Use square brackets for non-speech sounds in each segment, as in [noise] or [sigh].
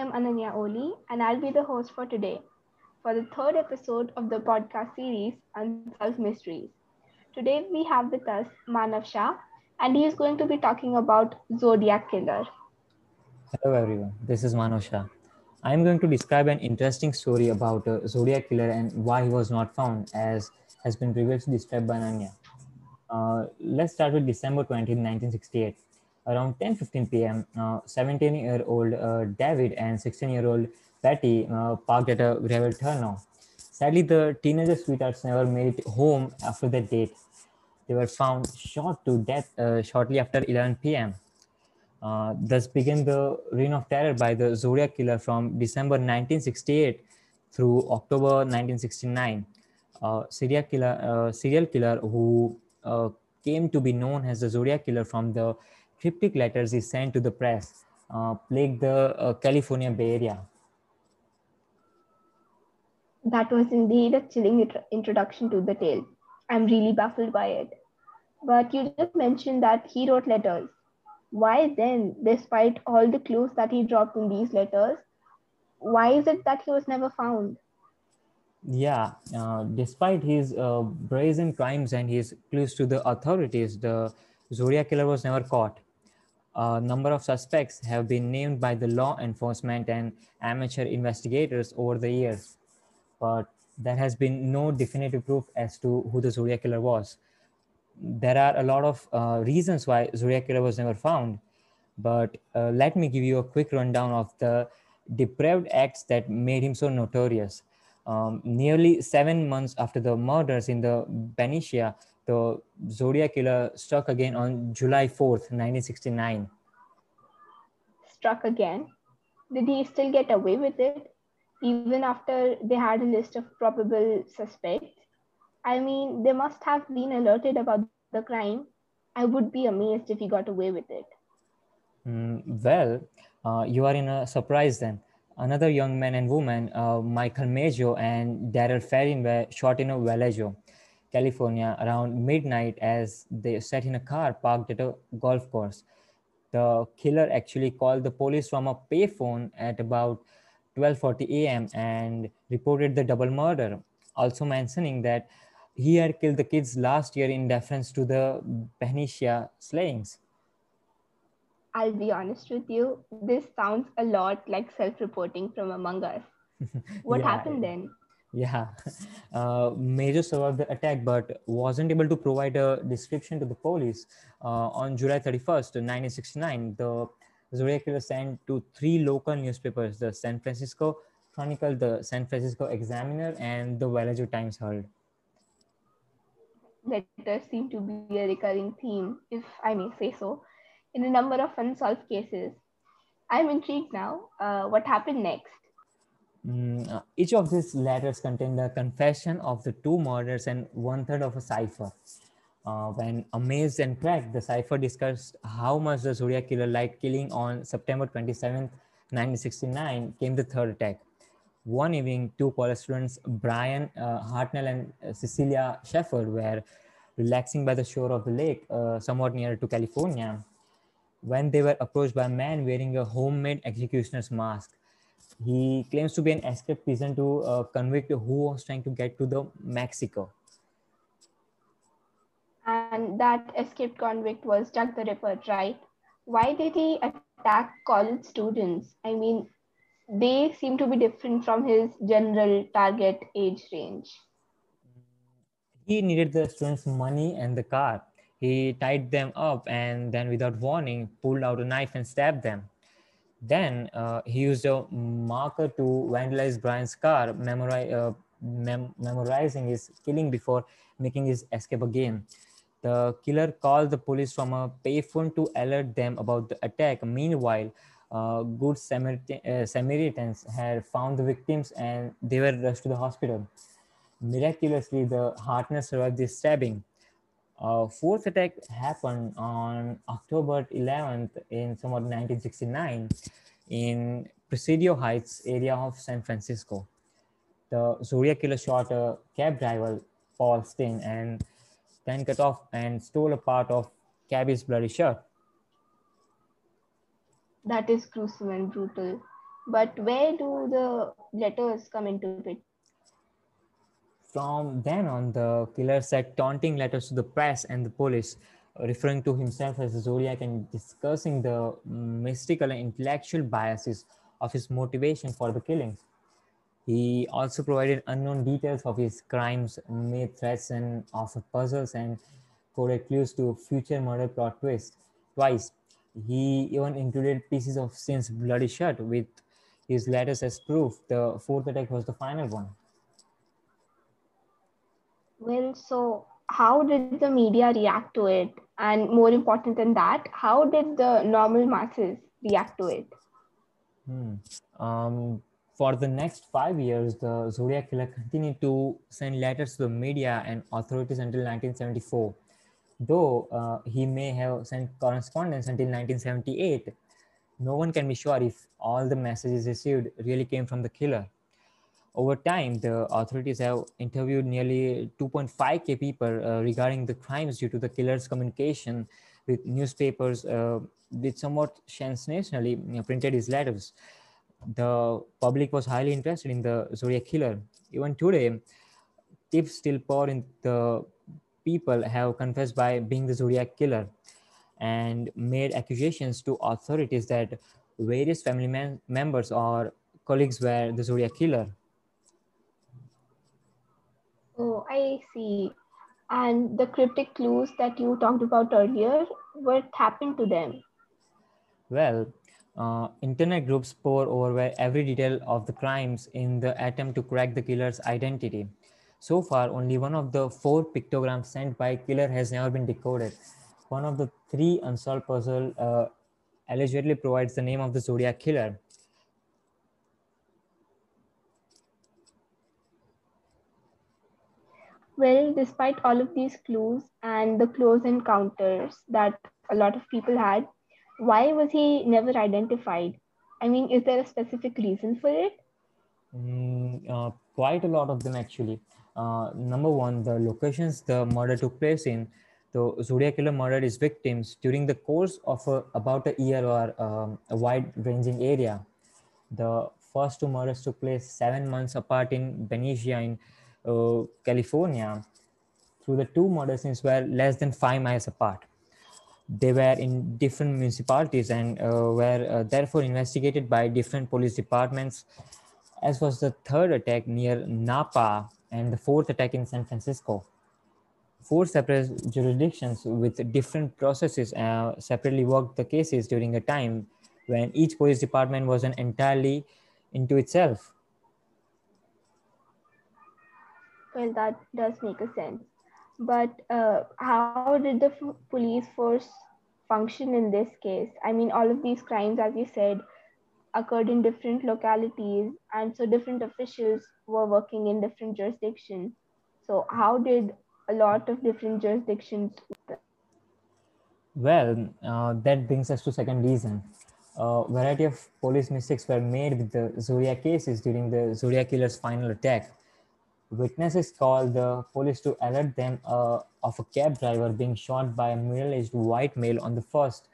am Ananya Oli and I'll be the host for today for the third episode of the podcast series Unsolved Mysteries. Today we have with us Manav Shah and he is going to be talking about Zodiac Killer. hello everyone. This is Manav Shah. I am going to describe an interesting story about a Zodiac killer and why he was not found, as has been previously described by Ananya. Uh, let's start with December 20, 1968. Around 10:15 p.m., 17-year-old uh, David and 16-year-old Patty uh, parked at a gravel turnoff. Sadly, the teenager sweethearts never made it home after that date. They were found shot to death uh, shortly after 11 p.m. Uh, thus began the reign of terror by the Zodiac killer from December 1968 through October 1969. Uh, serial killer, uh, serial killer who uh, came to be known as the Zodiac killer from the cryptic letters he sent to the press uh, plagued the uh, California Bay Area. That was indeed a chilling int- introduction to the tale. I'm really baffled by it. But you just mentioned that he wrote letters. Why then, despite all the clues that he dropped in these letters, why is it that he was never found? Yeah, uh, despite his uh, brazen crimes and his clues to the authorities, the Zodiac killer was never caught. A number of suspects have been named by the law enforcement and amateur investigators over the years, but there has been no definitive proof as to who the Zodiac killer was. There are a lot of uh, reasons why Zodiac killer was never found, but uh, let me give you a quick rundown of the depraved acts that made him so notorious. Um, nearly seven months after the murders in the Benicia, the Zodiac killer struck again on July 4th, 1969. Struck again. Did he still get away with it, even after they had a list of probable suspects? I mean, they must have been alerted about the crime. I would be amazed if he got away with it. Mm, well, uh, you are in a surprise then. Another young man and woman, uh, Michael Mageau and Daryl Ferrin, were shot in a Vallejo, California, around midnight as they sat in a car parked at a golf course. The killer actually called the police from a payphone at about 12:40 a.m. and reported the double murder, also mentioning that he had killed the kids last year in deference to the Benicia slayings. I'll be honest with you, this sounds a lot like self reporting from Among Us. [laughs] What Yeah, happened then? Yeah, [laughs] uh, Mageau survived the attack but wasn't able to provide a description to the police. Uh, on July 31st, 1969, the Zodiac killer sent to three local newspapers the San Francisco Chronicle, the San Francisco Examiner, and the Vallejo Times Herald. Letters seem to be a recurring theme, if I may say so, in a number of unsolved cases. I'm intrigued now. Uh, what happened next? Mm, uh, each of these letters contained the confession of the two murders and one third of a cipher. Uh, when amazed and cracked, the cipher discussed how much the Zodiac killer liked killing on September 27th, 1969, came the third attack. One evening, two college students, Brian uh, Hartnell and uh, Cecelia Shepard, were relaxing by the shore of the lake, uh, somewhat near to California, when they were approached by a man wearing a homemade executioner's mask. He claims to be an escaped prison to uh, convict who was trying to get to the Mexico. And that escaped convict was Jack the Ripper, right? Why did he attack college students? I mean, they seem to be different from his general target age range. He needed the students' money and the car. He tied them up and then, without warning, pulled out a knife and stabbed them. Then uh, he used a marker to vandalize Brian's car, memori- uh, mem- memorizing his killing before making his escape again. The killer called the police from a payphone to alert them about the attack. Meanwhile, uh, good Samaritan- uh, Samaritans had found the victims and they were rushed to the hospital. Miraculously, the Hartnell survived this stabbing. A fourth attack happened on October 11th in somewhat 1969 in Presidio Heights area of San Francisco. The Zodiac killer shot a cab driver, Paul Stine, and then cut off and stole a part of cabby's bloody shirt. That is gruesome and brutal. But where do the letters come into it? From then on, the killer sent taunting letters to the press and the police, referring to himself as the Zodiac and discussing the mystical and intellectual biases of his motivation for the killings. He also provided unknown details of his crimes, made threats, and offered puzzles and coded clues to future murder plot twists. Twice, he even included pieces of Stine's bloody shirt with his letters as proof. The fourth attack was the final one. Well, so how did the media react to it? And more important than that, how did the normal masses react to it? Hmm. Um, for the next five years, the Zodiac Killer continued to send letters to the media and authorities until 1974. Though uh, he may have sent correspondence until 1978, no one can be sure if all the messages received really came from the killer. Over time, the authorities have interviewed nearly 2.5k people uh, regarding the crimes due to the killer's communication with newspapers, uh, which somewhat sensationally printed his letters. The public was highly interested in the Zodiac killer. Even today, tips still pour in the people have confessed by being the Zodiac killer and made accusations to authorities that various family mem- members or colleagues were the Zodiac killer. I see. And the cryptic clues that you talked about earlier, what happened to them? Well, uh, internet groups pour over every detail of the crimes in the attempt to crack the killer's identity. So far, only one of the four pictograms sent by killer has never been decoded. One of the three unsolved puzzle uh, allegedly provides the name of the Zodiac killer. Well, despite all of these clues and the close encounters that a lot of people had, why was he never identified? I mean, is there a specific reason for it? Mm, uh, quite a lot of them actually. Uh, number one, the locations the murder took place in. The Zodiac killer murdered his victims during the course of a, about a year or um, a wide-ranging area. The first two murders took place seven months apart in Benicia in uh, California. Through the two scenes were less than five miles apart. They were in different municipalities and uh, were uh, therefore investigated by different police departments, as was the third attack near Napa and the fourth attack in San Francisco. Four separate jurisdictions with different processes uh, separately worked the cases during a time when each police department was an entirely into itself. Well, that does make a sense. But uh, how did the police force function in this case? I mean, all of these crimes, as you said, occurred in different localities, and so different officials were working in different jurisdictions. So, how did a lot of different jurisdictions? Well, uh, that brings us to second reason. A variety of police mistakes were made with the Zodiac cases during the Zodiac killer's final attack. Witnesses called the police to alert them uh, of a cab driver being shot by a middle-aged white male on the first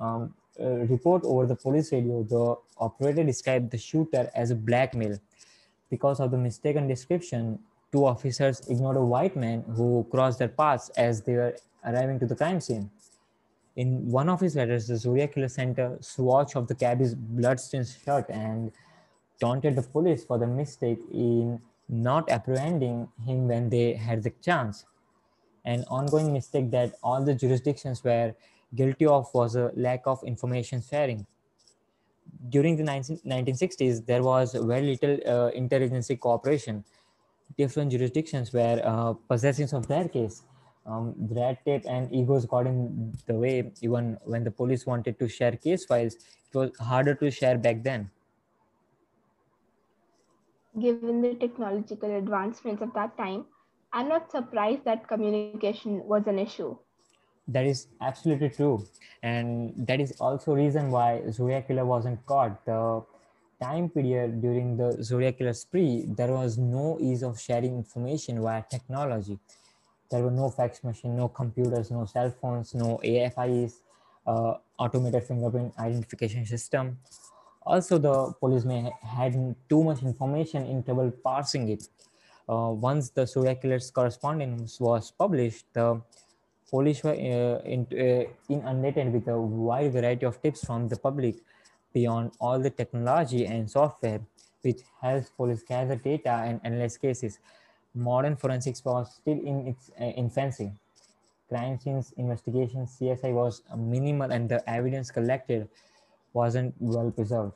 um, uh, report over the police radio. The operator described the shooter as a black male. Because of the mistaken description, two officers ignored a white man who crossed their paths as they were arriving to the crime scene. In one of his letters, the Zodiac killer sent a swatch of the cabby's bloodstained shirt and taunted the police for the mistake in not apprehending him when they had the chance. An ongoing mistake that all the jurisdictions were guilty of was a lack of information sharing. During the 19, 1960s, there was very little uh, interagency cooperation. Different jurisdictions were uh, possessing of their case. Um, red tape and egos got in the way. Even when the police wanted to share case files, it was harder to share back then. Given the technological advancements of that time, I'm not surprised that communication was an issue. That is absolutely true, and that is also reason why Zodiac killer wasn't caught. The time period during the Zodiac killer spree, there was no ease of sharing information via technology. There were no fax machine, no computers, no cell phones, no AFIS. Uh, automated fingerprint identification system. Also, the police may ha- had too much information in trouble parsing it. Uh, once the killer's correspondence was published, the police were uh, in, uh, inundated with a wide variety of tips from the public beyond all the technology and software which helps police gather data and analyze cases. Modern forensics was still in its uh, infancy. Crime scenes investigation CSI was minimal and the evidence collected wasn't well preserved.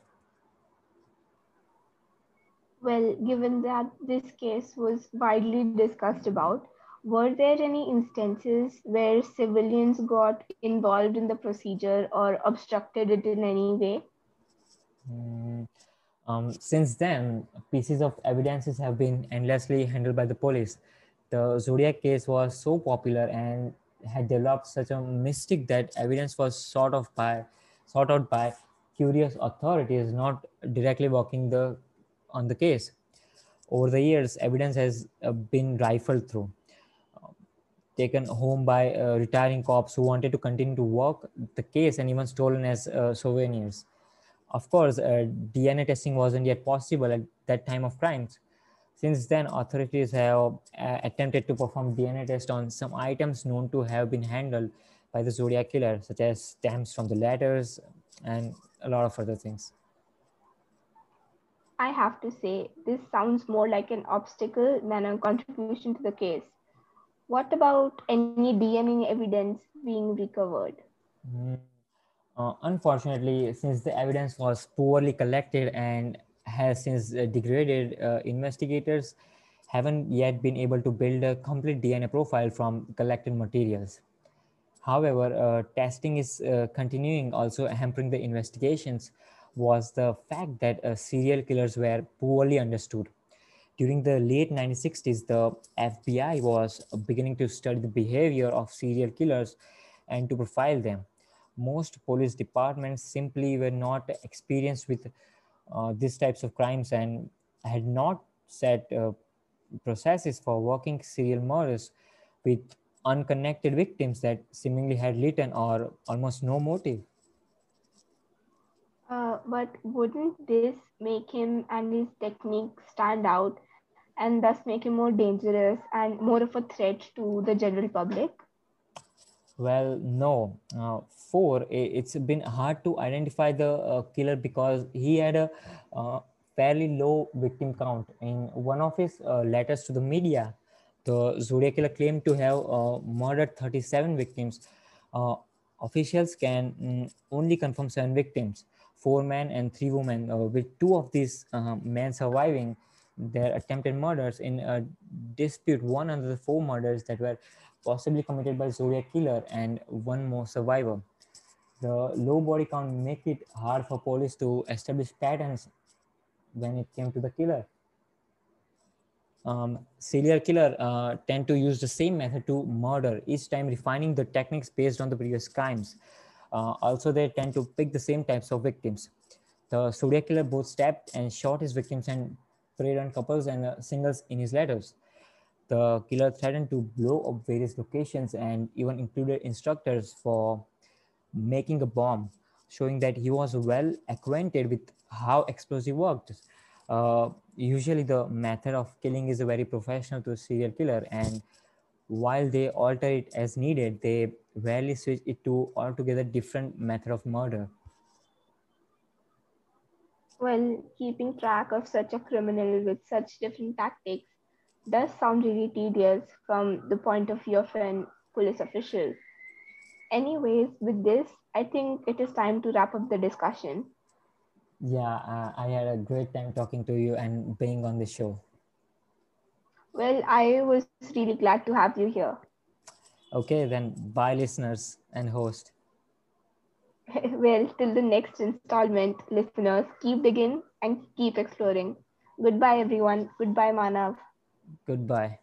Well, given that this case was widely discussed about, were there any instances where civilians got involved in the procedure or obstructed it in any way? Mm, um, since then, pieces of evidences have been endlessly handled by the police. The Zodiac case was so popular and had developed such a mystic that evidence was sought of by sought out by curious authorities not directly working the on the case. Over the years, evidence has uh, been rifled through, um, taken home by uh, retiring cops who wanted to continue to work the case and even stolen as uh, souvenirs. Of course, uh, DNA testing wasn't yet possible at that time of crimes. Since then, authorities have uh, attempted to perform DNA test on some items known to have been handled by the Zodiac killer, such as stamps from the letters and a lot of other things. I have to say, this sounds more like an obstacle than a contribution to the case. What about any DNA evidence being recovered? Mm. Uh, unfortunately, since the evidence was poorly collected and has since uh, degraded, uh, investigators haven't yet been able to build a complete DNA profile from collected materials. However, uh, testing is uh, continuing, also hampering the investigations was the fact that uh, serial killers were poorly understood. During the late 1960s, the FBI was beginning to study the behavior of serial killers and to profile them. Most police departments simply were not experienced with uh, these types of crimes and had not set uh, processes for working serial murders with unconnected victims that seemingly had little or almost no motive. Uh, but wouldn't this make him and his technique stand out and thus make him more dangerous and more of a threat to the general public? Well, no. Uh, four, it's been hard to identify the uh, killer because he had a uh, fairly low victim count. In one of his uh, letters to the media, the Zodiac killer claimed to have uh, murdered 37 victims. Uh, officials can mm, only confirm seven victims, four men and three women, with two of these men surviving their attempted murders in a dispute one under the four murders that were possibly committed by Zodiac killer and one more survivor. The low body count make it hard for police to establish patterns when it came to the killer. Um, serial killer uh, tend to use the same method to murder, each time refining the techniques based on the previous crimes. Uh, also, they tend to pick the same types of victims. The serial killer both stabbed and shot his victims and preyed on couples and uh, singles in his letters. The killer threatened to blow up various locations and even included instructors for making a bomb, showing that he was well acquainted with how explosive worked. Uh, usually, the method of killing is a very professional to a serial killer, and while they alter it as needed, they rarely switch it to altogether different method of murder. Well, keeping track of such a criminal with such different tactics does sound really tedious from the point of view of an police official. Anyways, with this, I think it is time to wrap up the discussion. Yeah, uh, I had a great time talking to you and being on the show. Well, I was really glad to have you here. Okay, then bye, listeners and host. [laughs] well, till the next installment, listeners, keep digging and keep exploring. Goodbye, everyone. Goodbye, Manav. Goodbye.